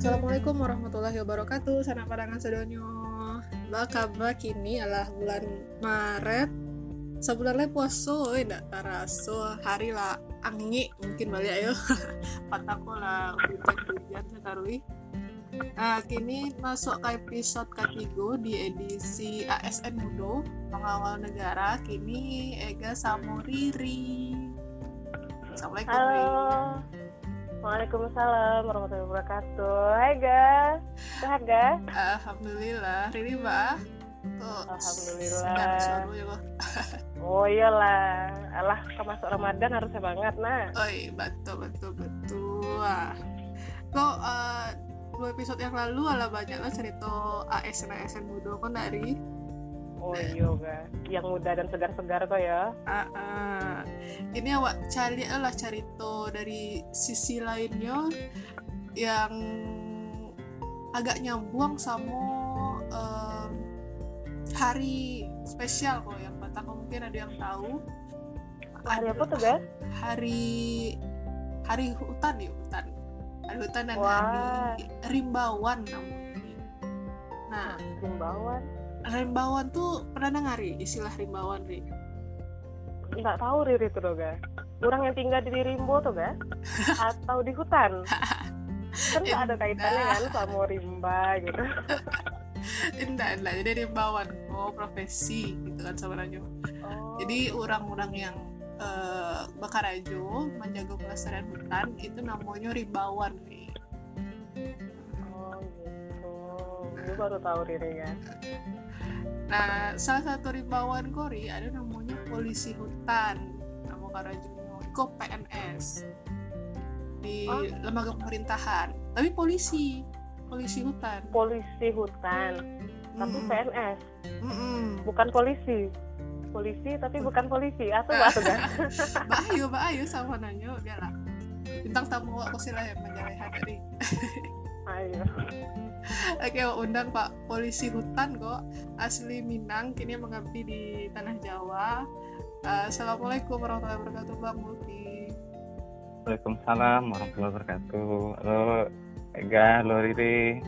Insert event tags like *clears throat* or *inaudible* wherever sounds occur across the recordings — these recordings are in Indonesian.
Assalamualaikum warahmatullahi wabarakatuh. Sana padangan sedonyo. Bakaba kini adalah bulan Maret. Sebulan le puaso, eh ndak taraso hari lah angi mungkin balik ayo. *laughs* Patako lah hujan-hujan sekarui. Nah, kini masuk ke episode ketiga di edisi ASN Mudo Pengawal Negara. Kini Ega sama Riri. Assalamualaikum. Halo. Waalaikumsalam warahmatullahi wabarakatuh. Hai ga, sehat ga? Alhamdulillah, Riri mbak. Kok Alhamdulillah. ya. *laughs* Oh iyalah, alah masuk Ramadan harusnya banget nah. Oi, betul betul betul. Wah. Kok eh, dua episode yang lalu ala banyak lah cerita ASN ASN muda kok dari Oh iya ga, yang muda dan segar-segar tuh ya. Ah, ah. ini awak cari lah cerita dari sisi lainnya yang agak nyambung sama em, hari spesial kok yang Batak mungkin ada yang tahu Hari apa tuh ga? hari hari hutan ya hutan hari hutan dan Wah. hari rimbawan namanya nah Himbauan. Rimbawan tuh pernah dengar ya istilah rimbawan ri Nggak tahu Riri tuh ga. Orang yang tinggal di Rimbo tuh ga? *laughs* Atau di hutan? *laughs* Kan nggak ada kaitannya kan sama rimba gitu. *laughs* enggak enggak jadi rimbawan oh profesi gitu kan sebenarnya Oh. jadi orang-orang yang eh, Bakarajo menjaga pelestarian hutan itu namanya rimbawan nih Oh gitu. Gue baru tahu Riri ya. Nah, salah satu rimbawan Kori ada namanya polisi hutan. Nama Karajuno itu PNS di Oh. lembaga pemerintahan. Tapi polisi, polisi hutan. Polisi hutan, tapi Mm-mm. PNS. Mm-mm. bukan polisi polisi tapi bukan polisi atau apa kan *laughs* Bahayu, bahayu sama nanya biarlah. Bintang tamu aku sih lah yang tadi. Ayo Oke, undang Pak Polisi Hutan kok asli Minang, kini mengabdi di tanah Jawa. Eh, Assalamualaikum warahmatullahi wabarakatuh, Bang Multi. Waalaikumsalam warahmatullahi wabarakatuh. Halo Ega, halo Riri.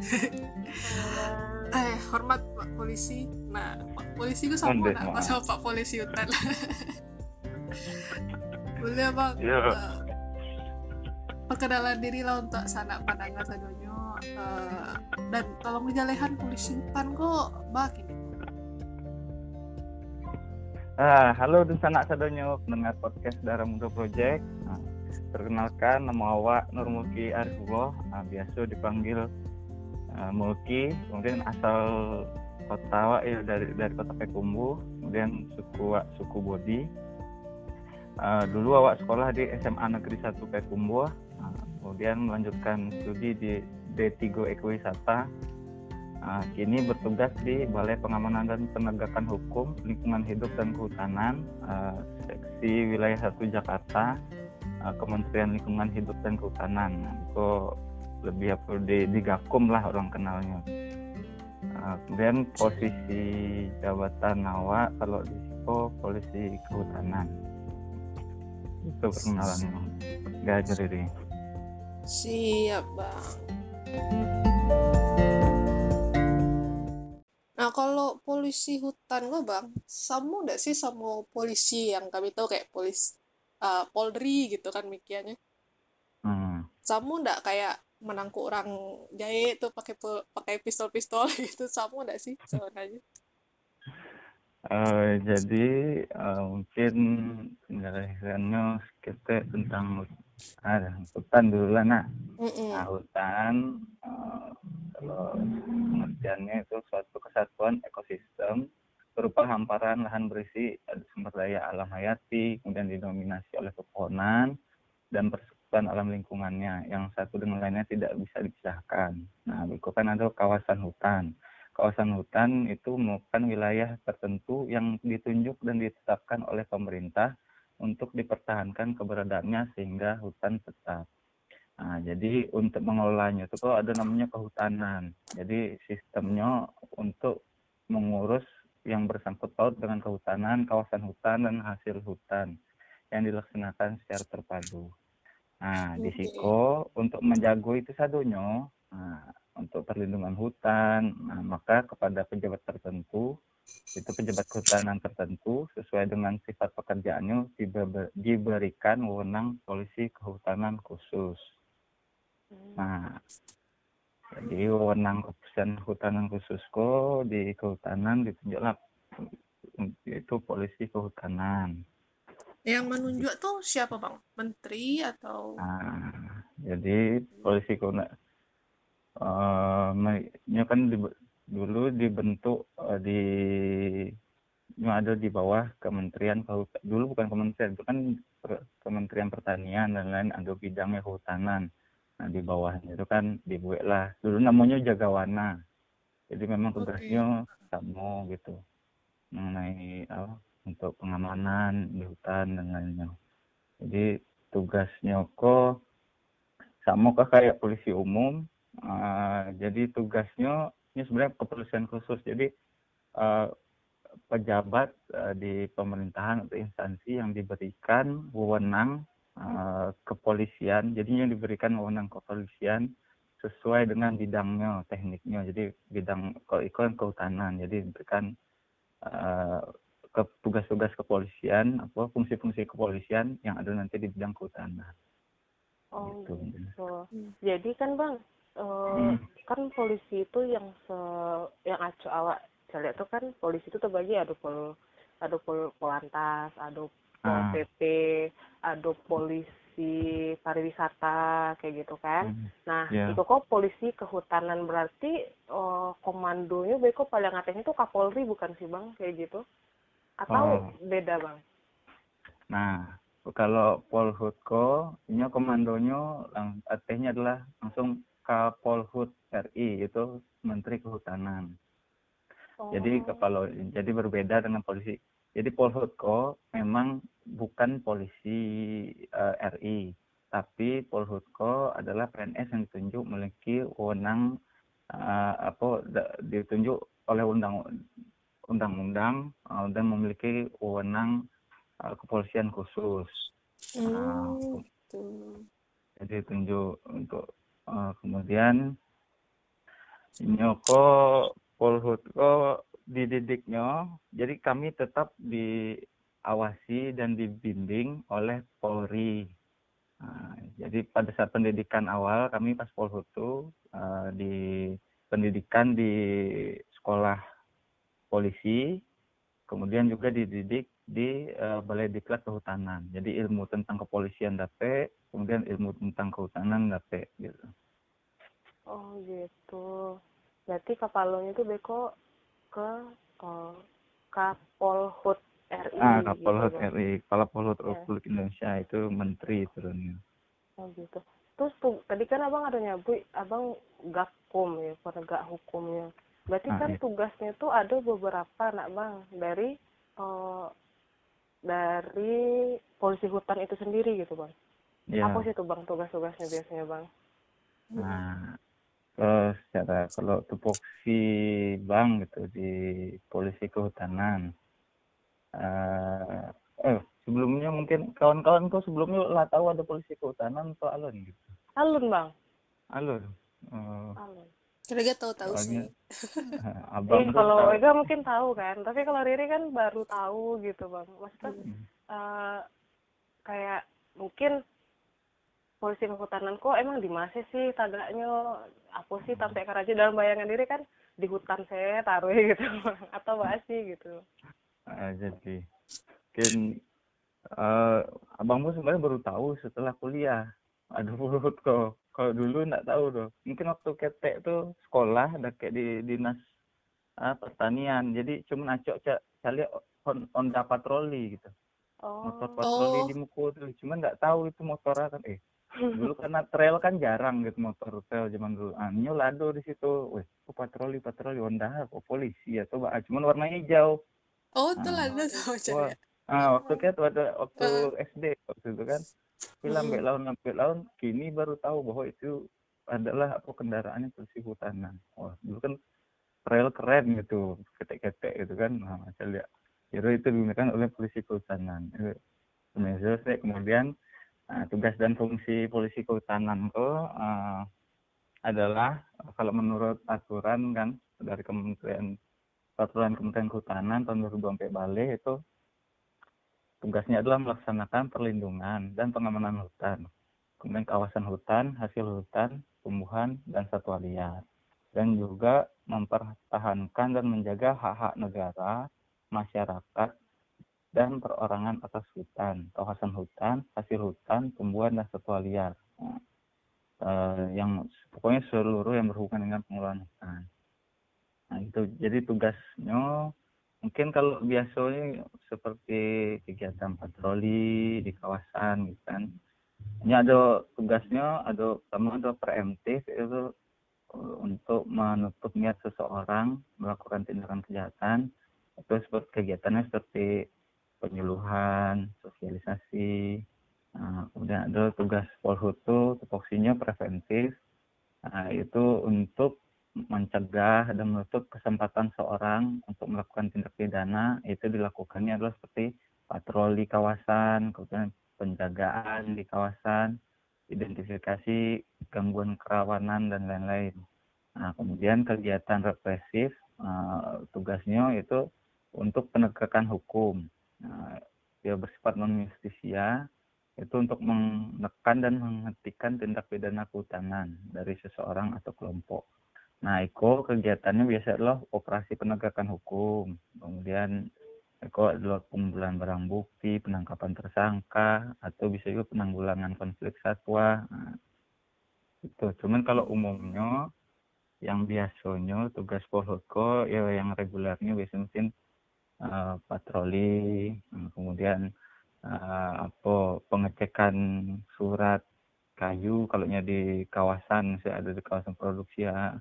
Eh, hormat Pak Polisi. Nah, Pak Polisi itu sama maaf. sama Pak Polisi hutan. Boleh bang. Iya. eh, perkenalan diri lah untuk sanak pandangan sadonyo. Eh, dan tolong dijalehan polisi hutan kok, bang ini. Ah, halo Dusana Sadonyo, pendengar podcast Darah Muda Project. Nah, perkenalkan nama awak Nur Mulki Arifullah, ah, biasa dipanggil ah, Mulki. Kemudian asal kota awak ya dari dari kota Pekumbu, kemudian suku awak suku Bodi. Ah, dulu awak sekolah di SMA Negeri 1 Pekumbu, ah, kemudian melanjutkan studi di D3 Ekowisata Nah, kini bertugas di Balai Pengamanan dan Penegakan Hukum Lingkungan Hidup dan Kehutanan eh, Seksi Wilayah 1 Jakarta eh, Kementerian Lingkungan Hidup dan Kehutanan. Nah, itu lebih apa di, di Gakum lah orang kenalnya. Eh, kemudian posisi jabatan awak kalau di situ polisi kehutanan. Itu perkenalannya. Gak jadi Siap bang. Nah kalau polisi hutan gue bang, sama nggak sih sama polisi yang kami tahu kayak polis eh, Polri gitu kan mikiannya? hmm. Sama nggak kayak menangkuk orang jahit tuh pakai pakai pistol-pistol *laughs* gitu, sama nggak sih sebenarnya? Eh, jadi eh, mungkin penjelasannya kita tentang ada hutan dulu lah nak. Mm-mm. Nah, hutan eh, kalau pengertiannya itu suatu kesatuan ekosistem berupa hamparan lahan berisi ada sumber daya alam hayati, kemudian didominasi oleh pepohonan dan persekutuan alam lingkungannya yang satu dengan lainnya tidak bisa dipisahkan. Nah, itu kan ada kawasan hutan kawasan hutan itu merupakan wilayah tertentu yang ditunjuk dan ditetapkan oleh pemerintah untuk dipertahankan keberadaannya sehingga hutan tetap. Nah, jadi untuk mengelolanya itu kalau ada namanya kehutanan. Jadi sistemnya untuk mengurus yang bersangkut paut dengan kehutanan, kawasan hutan dan hasil hutan yang dilaksanakan secara terpadu. Nah, di. Siko untuk menjago itu sadunya Nah, untuk perlindungan hutan, nah, maka kepada pejabat tertentu itu pejabat kehutanan tertentu sesuai dengan sifat pekerjaannya diberikan wewenang polisi kehutanan khusus. Hmm. Nah, jadi wewenang kepolisian kehutanan khusus kok di kehutanan ditunjuklah itu polisi kehutanan. Yang menunjuk tuh siapa bang? Menteri atau? Nah, jadi polisi kehutanan uh, kan di, dulu dibentuk uh, di ada di bawah Kementerian Kehutanan. Dulu bukan Kementerian, itu kan Kementerian Pertanian dan lain ada bidangnya kehutanan. Nah, di bawahnya itu kan dibuat lah. Dulu namanya Jagawana. Jadi memang tugasnya okay. sama gitu. Mengenai apa, untuk pengamanan di hutan dan lainnya. Jadi tugasnya kok sama kayak polisi umum, Uh, jadi tugasnya ini sebenarnya kepolisian khusus. Jadi uh, pejabat uh, di pemerintahan atau instansi yang diberikan wewenang uh, kepolisian. Jadi yang diberikan wewenang kepolisian sesuai dengan bidangnya, tekniknya. Jadi bidang kalau ikon kehutanan. Jadi diberikan uh, ke tugas-tugas kepolisian, apa fungsi-fungsi kepolisian yang ada nanti di bidang kehutanan. Oh gitu. gitu. Jadi kan bang, uh, kan polisi itu yang se yang acu awak lihat tuh kan polisi itu terbagi ada pol ada pol polantas ada pol ah. pp ada polisi pariwisata kayak gitu kan hmm. nah yeah. itu kok polisi kehutanan berarti uh, komandonya beko paling atasnya itu kapolri bukan sih bang kayak gitu atau oh. beda bang nah kalau Polhutko, ini komandonya artinya adalah langsung Kapolhut RI itu Menteri Kehutanan. Oh. Jadi kalau jadi berbeda dengan polisi. Jadi Polhutko memang bukan polisi uh, eh, RI, tapi Polhutko adalah PNS yang ditunjuk memiliki wewenang uh, apa ditunjuk oleh undang undang-undang uh, dan memiliki wewenang uh, kepolisian khusus. Hmm, uh, jadi tunjuk untuk uh, kemudian nyoko polhutko dididiknya jadi kami tetap diawasi dan dibimbing oleh Polri. Uh, jadi pada saat pendidikan awal kami pas polhut itu uh, di pendidikan di sekolah polisi kemudian juga dididik di uh, Balai Diklat Kehutanan. Jadi ilmu tentang kepolisian dapat, kemudian ilmu tentang kehutanan dapat gitu. Oh gitu. Berarti kapalnya itu beko ke uh, Kapolhut RI. Ah, Kapolhut gitu, RI, Kepala Polhut ya. Republik Indonesia itu menteri turunnya. Oh gitu. Terus tuh tadi kan abang ada nyebut abang gakum ya, penegak hukumnya. Berarti ah, kan iya. tugasnya tuh ada beberapa nak bang dari uh, dari polisi hutan itu sendiri gitu bang. Ya. Apa sih tuh bang tugas-tugasnya biasanya bang? Nah, uh, secara kalau tupoksi bang gitu di polisi kehutanan. Uh, eh sebelumnya mungkin kawan-kawan kau sebelumnya lah tahu ada polisi kehutanan atau alun gitu? Alun bang. Alun. Uh, alun. Kira-kira tahu-tahu sih. *laughs* abang eh, kalau tahu. Ega mungkin tahu kan, tapi kalau Riri kan baru tahu gitu bang. Maksudnya hmm. uh, kayak mungkin polisi kehutanan kok emang di mana sih tagaknya apa sih hmm. sampai karaja dalam bayangan diri kan di hutan saya taruh *laughs* gitu atau sih gitu. Uh, jadi mungkin uh, abangmu sebenarnya baru tahu setelah kuliah. Aduh, *laughs* kok kalau dulu nggak tahu tuh. Mungkin waktu ketek tuh sekolah ada kayak di dinas ah, pertanian. Jadi cuma acok cari on onda patroli gitu. Oh. motor patroli oh. di muku tuh. Cuma nggak tahu itu motor kan eh dulu karena trail kan jarang gitu motor trail zaman dulu. Ah lado di situ. Weh oh, patroli patroli? Honda kok polisi? Ya coba. Ah, cuman warnanya hijau. Oh itu nah, lado tuh ah waktu kan waktu waktu uh. SD waktu itu kan tapi hmm. laun lambat laun kini baru tahu bahwa itu adalah apa kendaraannya polisi hutanan wah dulu kan trail keren gitu ketek-ketek gitu kan. Nah, saya lihat jadi itu digunakan oleh polisi kehutanan. Kemudian nah, tugas dan fungsi polisi kehutanan itu uh, adalah kalau menurut aturan kan dari Kementerian Peraturan Kementerian Kehutanan tahun 2024 balik itu tugasnya adalah melaksanakan perlindungan dan pengamanan hutan, kemudian kawasan hutan, hasil hutan, tumbuhan, dan satwa liar, dan juga mempertahankan dan menjaga hak-hak negara, masyarakat, dan perorangan atas hutan, kawasan hutan, hasil hutan, tumbuhan, dan satwa liar. Nah, yang pokoknya seluruh yang berhubungan dengan pengelolaan hutan. Nah itu jadi tugasnya mungkin kalau biasanya seperti kegiatan patroli di kawasan gitu kan. Ini ada tugasnya, ada pertama ada preemptif itu uh, untuk menutup niat seseorang melakukan tindakan kejahatan. Itu seperti kegiatannya seperti penyuluhan, sosialisasi, Nah, kemudian ada tugas Polhutu, tupoksinya preventif, nah, itu untuk mencegah dan menutup kesempatan seorang untuk melakukan tindak pidana itu dilakukannya adalah seperti patroli kawasan, kemudian penjagaan di kawasan, identifikasi gangguan kerawanan dan lain-lain. Nah, kemudian kegiatan represif uh, tugasnya itu untuk penegakan hukum. Nah, dia bersifat non justisia itu untuk menekan dan menghentikan tindak pidana kehutanan dari seseorang atau kelompok. Nah, Eko kegiatannya biasa adalah operasi penegakan hukum, kemudian Eko adalah pengumpulan barang bukti, penangkapan tersangka, atau bisa juga penanggulangan konflik satwa. Nah, itu. Cuman kalau umumnya yang biasanya tugas Polhutko ya yang regulernya biasanya mungkin uh, patroli, kemudian uh, apa pengecekan surat kayu kalau di kawasan saya ada di kawasan produksi ya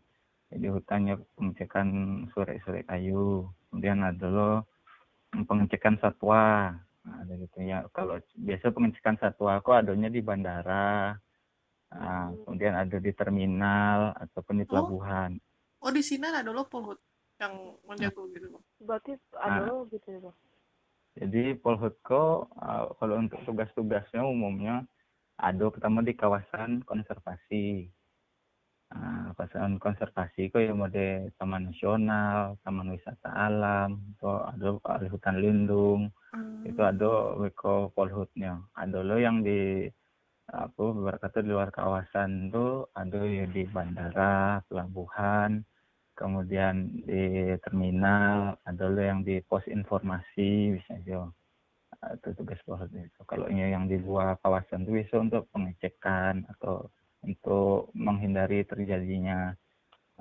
jadi hutannya pengecekan surat-surat kayu. Kemudian ada lo pengecekan satwa. Nah, ada gitu ya kalau biasa pengecekan satwa kok adanya di bandara. Nah, kemudian ada di terminal ataupun di oh. pelabuhan. Oh, oh di sini ada lo polhut yang menjaga gitu berarti ada nah, lo gitu ya jadi Polhutko uh, kalau untuk tugas-tugasnya umumnya ada pertama di kawasan konservasi. Uh, kawasan konservasi kok yang mode taman nasional, taman wisata alam, itu ada hutan lindung, hmm. itu ada weko polhutnya. Ada lo yang di apa beberapa di luar kawasan itu ada ya di bandara, pelabuhan, kemudian di terminal ada lo yang di pos informasi bisa aja itu tugas pos itu kalau yang di luar kawasan itu bisa untuk pengecekan atau untuk menghindari terjadinya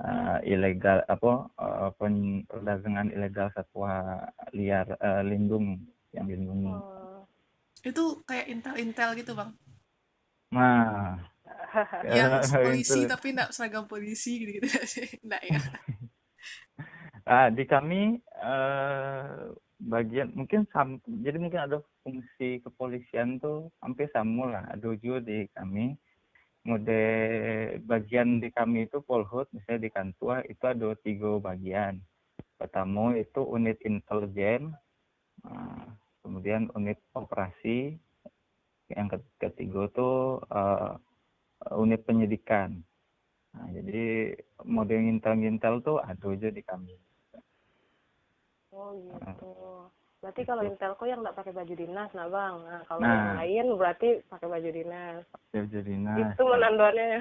uh, ilegal apa uh, perdagangan ilegal satwa liar uh, lindung yang dilindungi. Oh. itu kayak intel-intel gitu bang? Nah. *laughs* Ya *laughs* polisi tapi enggak seragam polisi gitu gitu *laughs* enggak ya. Ah di kami uh, bagian mungkin sam, jadi mungkin ada fungsi kepolisian tuh hampir sama lah ada juga di kami mode bagian di kami itu polhut misalnya di kantua itu ada tiga bagian pertama itu unit intelijen uh, kemudian unit operasi yang ketiga tuh uh, unit penyidikan. Nah, jadi mode intel-intel tuh ada aja di kami. Oh gitu. Berarti kalau gitu. Intelco yang nggak pakai baju dinas, nah bang. Nah kalau nah, yang lain berarti pakai baju dinas. Pakai baju dinas. Itu menanduannya. *laughs*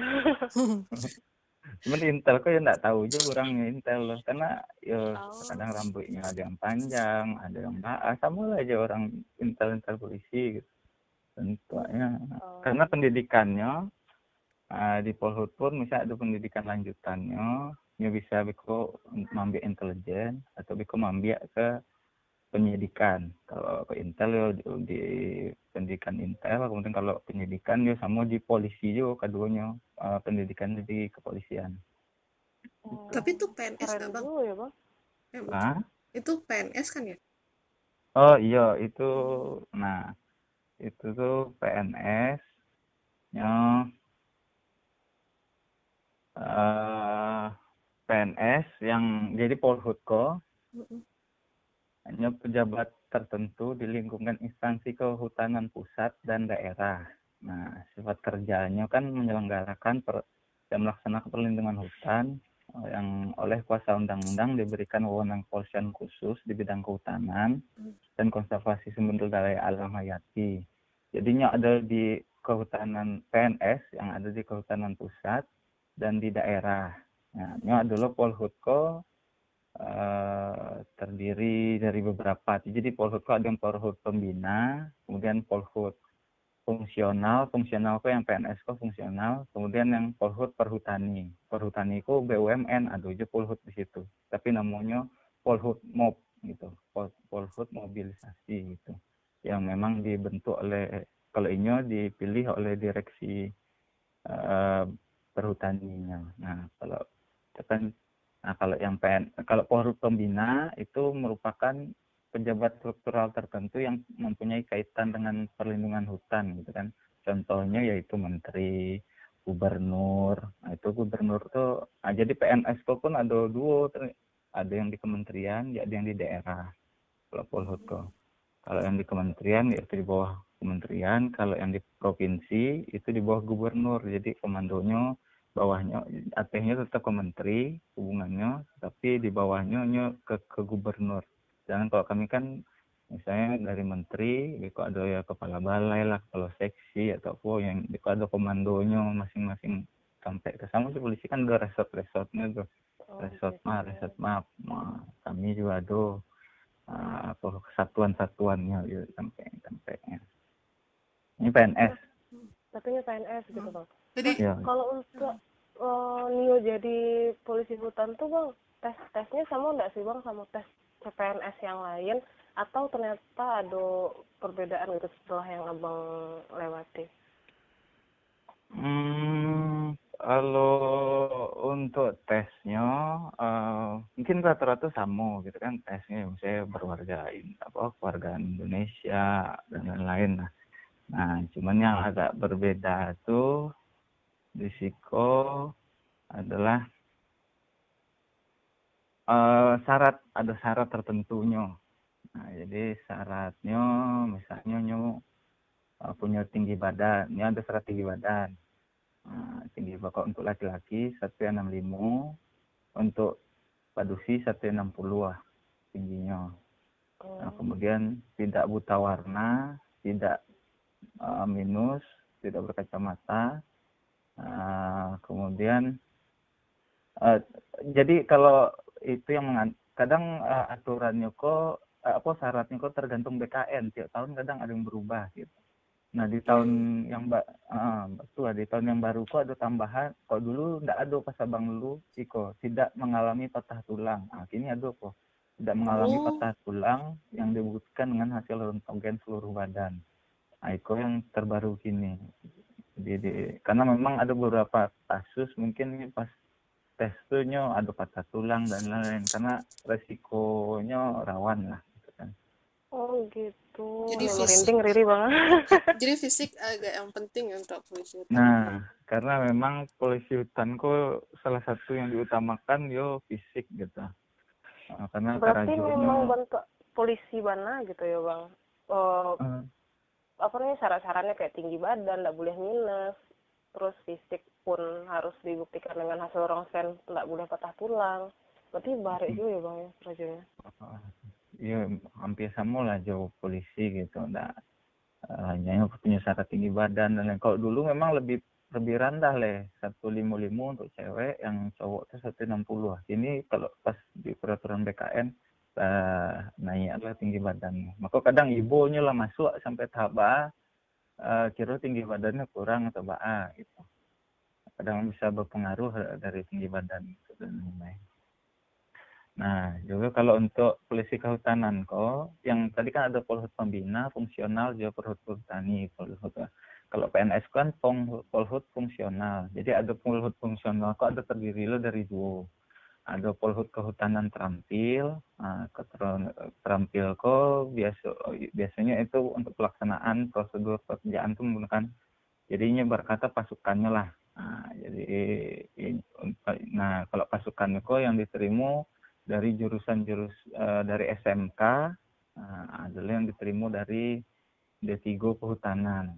Cuman Intel kok ya nggak tahu aja orangnya Intel loh, karena ya oh. kadang rambutnya ada yang panjang, ada yang ah, sama aja orang Intel Intel polisi gitu. Tentunya oh. karena pendidikannya uh, di Polhut pun misalnya ada pendidikan lanjutannya ya bisa biko mambiak intelijen atau biko mambiak ke penyidikan. Kalau ke intel ya di, di pendidikan intel kemudian kalau penyidikan ya sama di polisi juga keduanya uh, pendidikan di kepolisian. Oh. tapi itu PNS nggak bang? ya bang? Itu PNS kan ya? Oh iya itu nah itu tuh PNS ya uh, eh, PNS yang jadi Polhutko hanya pejabat tertentu di lingkungan instansi kehutanan pusat dan daerah. Nah, sifat kerjanya kan menyelenggarakan per, dan melaksanakan perlindungan hutan eh, yang oleh kuasa undang-undang diberikan wewenang polisian khusus di bidang kehutanan dan konservasi sumber daya alam hayati. Jadinya ada di kehutanan PNS yang ada di kehutanan pusat dan di daerah. Nah, ini adalah Polhutko uh, terdiri dari beberapa. Jadi Polhutko ada yang Polhut pembina, kemudian Polhut fungsional, fungsional kok yang PNS kok fungsional, kemudian yang Polhut perhutani. Perhutani itu BUMN, ada aja Polhut di situ. Tapi namanya Polhut Mob gitu, Pol, Polhut mobilisasi gitu. Yang memang dibentuk oleh kalau ini dipilih oleh direksi uh, perhutaninya. Nah, kalau kan nah kalau yang PN kalau Polhut pembina itu merupakan pejabat struktural tertentu yang mempunyai kaitan dengan perlindungan hutan gitu kan. Contohnya yaitu menteri gubernur. Nah, itu gubernur tuh nah, jadi PNS pun ada dua ada yang di kementerian ya ada yang di daerah kalau Polhutko kalau yang di kementerian yaitu di bawah kementerian. Kalau yang di provinsi itu di bawah gubernur. Jadi komandonya bawahnya AT-nya tetap ke menteri hubungannya tapi di bawahnya ke ke gubernur. Jangan kalau kami kan misalnya dari menteri itu ada ya kepala balai lah kalau seksi atau apa yang itu ada komandonya masing-masing sampai ke sama polisi kan ada resort-resortnya tuh. Oh, resort gitu mah ya. resort mah kami juga ada uh, apa kesatuan-satuannya gitu sampai sampai ini PNS tapi ini PNS gitu bang jadi ya. kalau untuk uh, Nio jadi polisi hutan tuh bang tes tesnya sama enggak sih bang sama tes CPNS yang lain atau ternyata ada perbedaan gitu setelah yang abang lewati? Hmm, kalau untuk tesnya uh, mungkin rata-rata sama gitu kan tesnya misalnya berwarga apa warga Indonesia dan lain-lain. Nah, cuman yang agak berbeda tuh risiko adalah uh, syarat ada syarat tertentunya. Nah, jadi syaratnya misalnya nyu uh, punya tinggi badan, ini ada syarat tinggi badan. Nah, tinggi badan untuk laki-laki 165, untuk padusi 160 lah tingginya. Nah, oh. kemudian tidak buta warna, tidak uh, minus, tidak berkacamata. Uh, kemudian uh, jadi kalau itu yang mengan kadang uh, aturannya kok uh, apa syaratnya kok tergantung BKN. Tiap tahun kadang ada yang berubah gitu. Nah di tahun yang mbak uh, betul di tahun yang baru kok ada tambahan kok dulu tidak ada pas abang dulu Iko tidak mengalami patah tulang. Nah, kini ada kok. Tidak mengalami oh. patah tulang yang dibuktikan dengan hasil rentgen seluruh badan. Nah, Iko yang terbaru kini jadi, karena memang ada beberapa kasus mungkin pas tesnya ada patah tulang dan lain-lain karena resikonya rawan lah gitu kan. Oh gitu. Jadi ya, fisik riri banget. *laughs* Jadi fisik agak yang penting untuk polisi hutan. Nah, karena memang polisi hutan kok salah satu yang diutamakan yo fisik gitu. Nah, karena Berarti memang bentuk polisi mana gitu ya bang? Oh, uh, apa namanya syarat-syaratnya kayak tinggi badan, tidak boleh minus, terus fisik pun harus dibuktikan dengan hasil rongsen tidak boleh patah tulang. Berarti barik juga ya bang ya rajanya iya hampir sama lah jauh polisi gitu nggak uh, hanya punya syarat tinggi badan dan lain kalau dulu memang lebih lebih rendah leh satu lima lima untuk cewek yang cowok itu satu enam puluh. Ini kalau pas di peraturan BKN uh, naik lah tinggi badannya maka kadang ibunya lah masuk sampai tahap uh, kira tinggi badannya kurang atau baa gitu kadang bisa berpengaruh dari tinggi badan gitu, dan lain-lain. Nah, juga kalau untuk polisi kehutanan kok, yang tadi kan ada polhut pembina, fungsional, juga polhut perhutani, polhut. Kalau PNS kan polhut fungsional. Jadi ada polhut fungsional kok ada terdiri lo dari dua. Ada polhut kehutanan terampil, nah, terampil kok biasa biasanya itu untuk pelaksanaan prosedur pekerjaan itu menggunakan jadinya berkata pasukannya lah Nah, jadi nah kalau pasukan Niko yang diterima dari jurusan jurus uh, dari SMK uh, adalah yang diterima dari D3 kehutanan.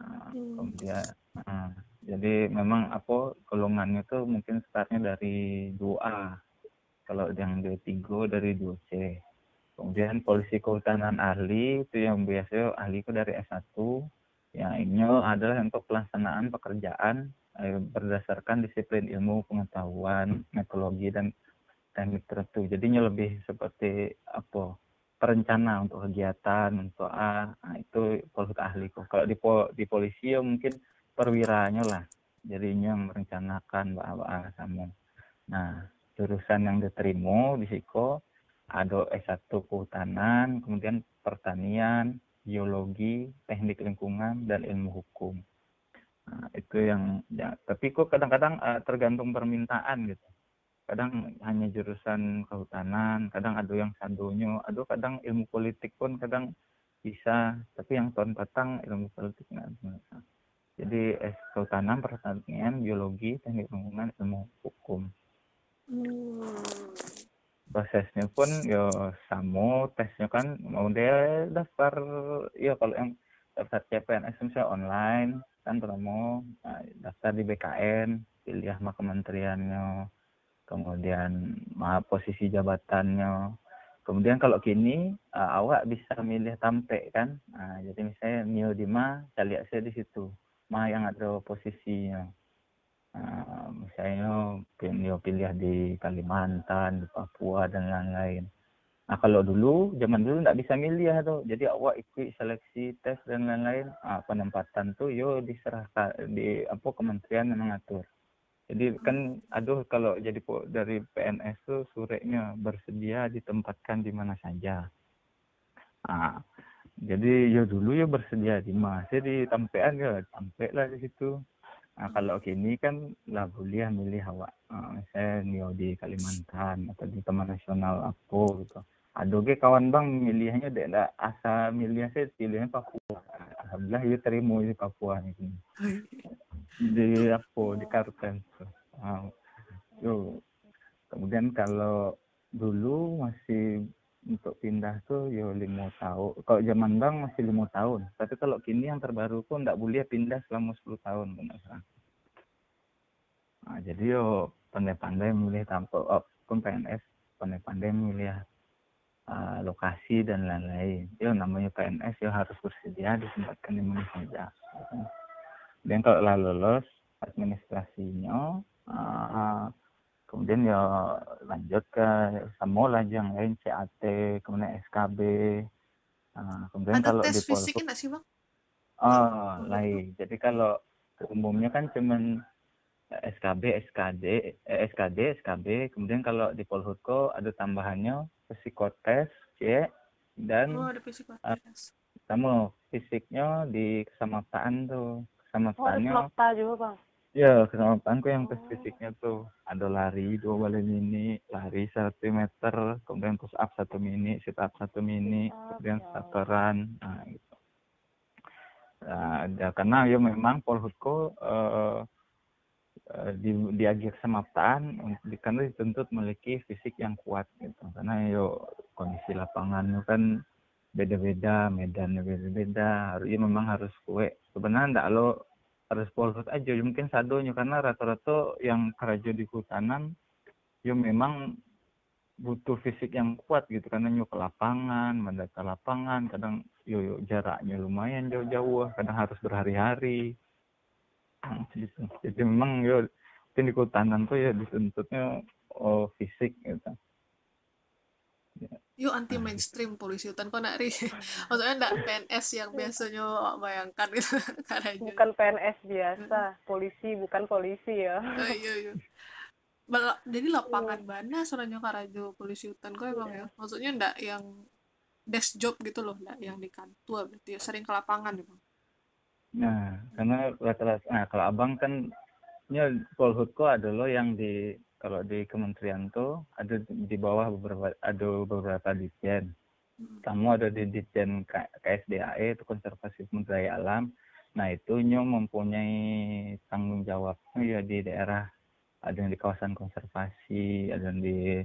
Nah, hmm. kemudian uh, jadi memang apa golongannya tuh mungkin startnya dari 2A kalau yang D3 dari 2C kemudian polisi kehutanan ahli itu yang biasanya ahli itu dari S1 yang ini adalah untuk pelaksanaan pekerjaan eh, berdasarkan disiplin ilmu pengetahuan metodologi dan teknik tertentu. Jadinya lebih seperti apa? Perencana untuk kegiatan untuk A. Nah, itu polisi ahli kalau di di polisi ya mungkin perwiranya lah. Jadinya merencanakan bahwa sama nah jurusan yang diterima di Siko ada S1 kehutanan kemudian pertanian biologi teknik lingkungan dan ilmu hukum. Nah, itu yang ya tapi kok kadang-kadang uh, tergantung permintaan gitu. Kadang hanya jurusan kehutanan kadang ada yang sandonya ada kadang ilmu politik pun kadang bisa tapi yang tahun petang ilmu politik nggak jadi S kehutanan pertanian biologi teknik lingkungan ilmu hukum. Hmm. prosesnya pun ya sama tesnya kan mau dia daftar ya kalau yang daftar CPNS misalnya online kan promo nah, daftar di BKN pilih sama kementeriannya kemudian posisi jabatannya. Kemudian kalau kini uh, awak bisa milih tampe kan? Nah, jadi misalnya Nio Dima saya lihat saya di situ mah yang ada posisinya. Uh, misalnya pilih pilih di Kalimantan di Papua dan lain-lain. Nah kalau dulu zaman dulu nggak bisa milih tuh. Jadi awak ikut seleksi tes dan lain-lain uh, penempatan tuh yo diserahkan di apa kementerian yang mengatur. Jadi kan aduh kalau jadi dari PNS tuh surenya bersedia ditempatkan di mana saja. Nah, jadi ya dulu ya bersedia di masih di tampean ya sampai lah di situ. Nah kalau kini kan lah boleh milih awak. Nah, misalnya nio di Kalimantan atau di Taman Nasional apa gitu. Aduh ke kawan bang milihnya dek lah asa milih saya pilihnya Papua. Alhamdulillah ya terima di Papua ini. Di apa di Karten nah, kemudian kalau dulu masih untuk pindah tuh yo lima tahun. Kalau zaman bang masih lima tahun. Tapi kalau kini yang terbaru pun tidak boleh pindah selama 10 tahun benar nah, jadi yo pandai-pandai memilih tampil oh, pun PNS pandai-pandai memilih uh, lokasi dan lain-lain. Yo namanya PNS yo harus bersedia ditempatkan di mana saja. Dan kalau lolos administrasinya uh, kemudian ya lanjut ke semua lagi yang lain CAT kemudian SKB nah, kemudian Ada kalau tes di fisik nggak sih bang? Oh lain. jadi kalau umumnya kan cuman SKB SKD eh, SKD SKB kemudian kalau di Polhutko ada tambahannya psikotes C dan oh, ada psikotes. Uh, fisiknya di kesamaptaan tuh. Kesamaptaannya oh, ada juga bang Ya, keselamatan yang tes fisiknya tuh ada lari dua kali mini, lari satu meter, kemudian push up satu mini, sit up satu mini, kemudian statoran, nah gitu. Nah, ya, karena ya memang Polhutko uh, di di akhir semaptaan karena dituntut memiliki fisik yang kuat gitu. Karena yo kondisi lapangannya kan beda-beda medannya beda-beda harus ya memang harus kue sebenarnya enggak lo harus polhut aja. Mungkin sadonya karena rata-rata yang kerja di hutanan ya memang butuh fisik yang kuat gitu. Karena nyuk ke lapangan mendata lapangan kadang yo, yo jaraknya lumayan jauh-jauh kadang harus berhari-hari. *clears throat* Gitu. jadi memang yo di hutanan tuh ya dituntutnya oh, fisik gitu yuk anti mainstream polisi hutan kok nari *laughs* maksudnya enggak PNS yang biasanya bayangkan gitu. *laughs* Karena bukan PNS biasa polisi bukan polisi ya. Oh, iya iya. Jadi lapangan mana soalnya karajo polisi hutan kok emang ya? Maksudnya enggak yang desk job gitu loh enggak yang di kantor berarti sering ke lapangan ya bang nah karena rata-rata nah kalau abang kan ya polhutko adalah yang di kalau di kementerian tuh ada di bawah beberapa ada beberapa ditjen. Hmm. kamu ada di ditjen KSDAE itu konservasi sumber daya alam. Nah itu nyom mempunyai tanggung jawabnya ya di daerah. Ada yang di kawasan konservasi ada yang di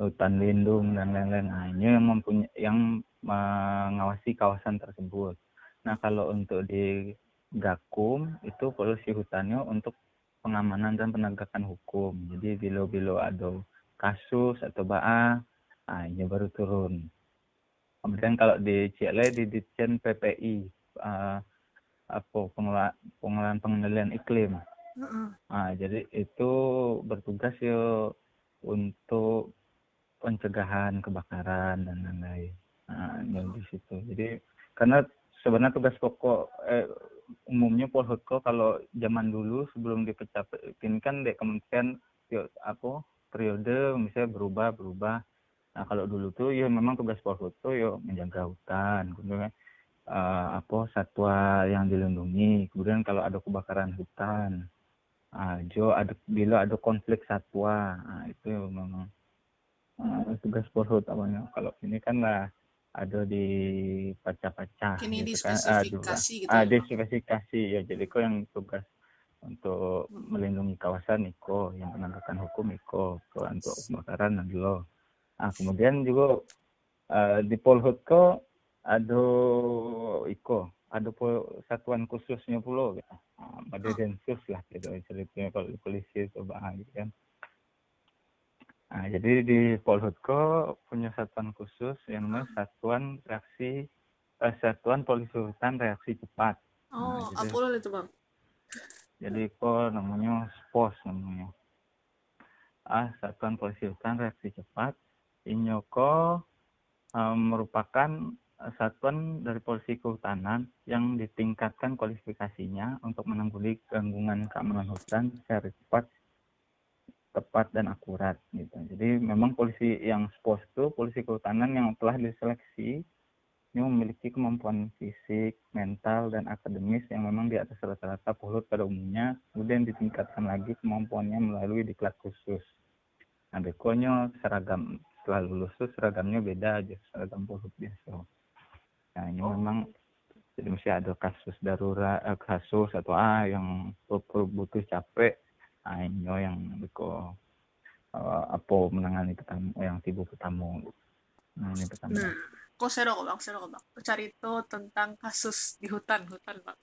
hutan lindung dan lain-lain. Nah ini yang mempunyai yang mengawasi kawasan tersebut. Nah kalau untuk di Gakum itu polisi hutannya untuk pengamanan dan penegakan hukum. Jadi bilo-bilo ada kasus atau baa, nah ini baru turun. Kemudian kalau di Cile di Ditjen PPI uh, apa pengelolaan, pengelolaan pengendalian iklim. Nah, jadi itu bertugas ya untuk pencegahan kebakaran dan lain-lain. Nah, di situ. Jadi karena sebenarnya tugas pokok eh, umumnya Polhutko kalau zaman dulu sebelum dipecatin kan di kementerian yuk, apa periode misalnya berubah berubah. Nah kalau dulu tuh ya memang tugas Polhutko yuk menjaga hutan kemudian uh, apa satwa yang dilindungi. Kemudian kalau ada kebakaran hutan uh, jo ada bila ada konflik satwa nah, itu memang uh, tugas Polhut apanya kalau ini kan lah ada di pecah-pecah ini gitu kan. gitu ah, dispesifikasi ya jadi kok yang tugas untuk hmm. melindungi kawasan Iko yang penegakan hukum Iko untuk kebakaran lo ah kemudian juga uh, di Polhutko ada Iko ada satuan khususnya pulau gitu. ada oh. densus lah gitu ceritanya kalau polisi coba gitu kan Nah, jadi di Polhutko punya satuan khusus yang namanya Satuan Reaksi eh, Satuan Polisi Hutan Reaksi Cepat. Oh, nah, apa itu bang? Jadi kok namanya SPOS namanya. Ah, Satuan Polisi Hutan Reaksi Cepat. Inyoko um, merupakan satuan dari polisi kehutanan yang ditingkatkan kualifikasinya untuk menanggulangi gangguan keamanan hutan secara cepat tepat dan akurat gitu. Jadi memang polisi yang spos itu polisi kehutanan yang telah diseleksi ini memiliki kemampuan fisik, mental, dan akademis yang memang di atas rata-rata pulut pada umumnya, kemudian ditingkatkan lagi kemampuannya melalui diklat khusus. Nah, bekonya seragam, setelah lulus tuh seragamnya beda aja, seragam pulut biasa. Nah, ini memang jadi mesti ada kasus darurat, eh, kasus atau ah yang butuh capek, Ayo yang beko uh, apa menangani petamu yang tibu petamu menangani petamu nah kok seru kok bang? Seru kok bang. Cari itu tentang kasus di hutan hutan bang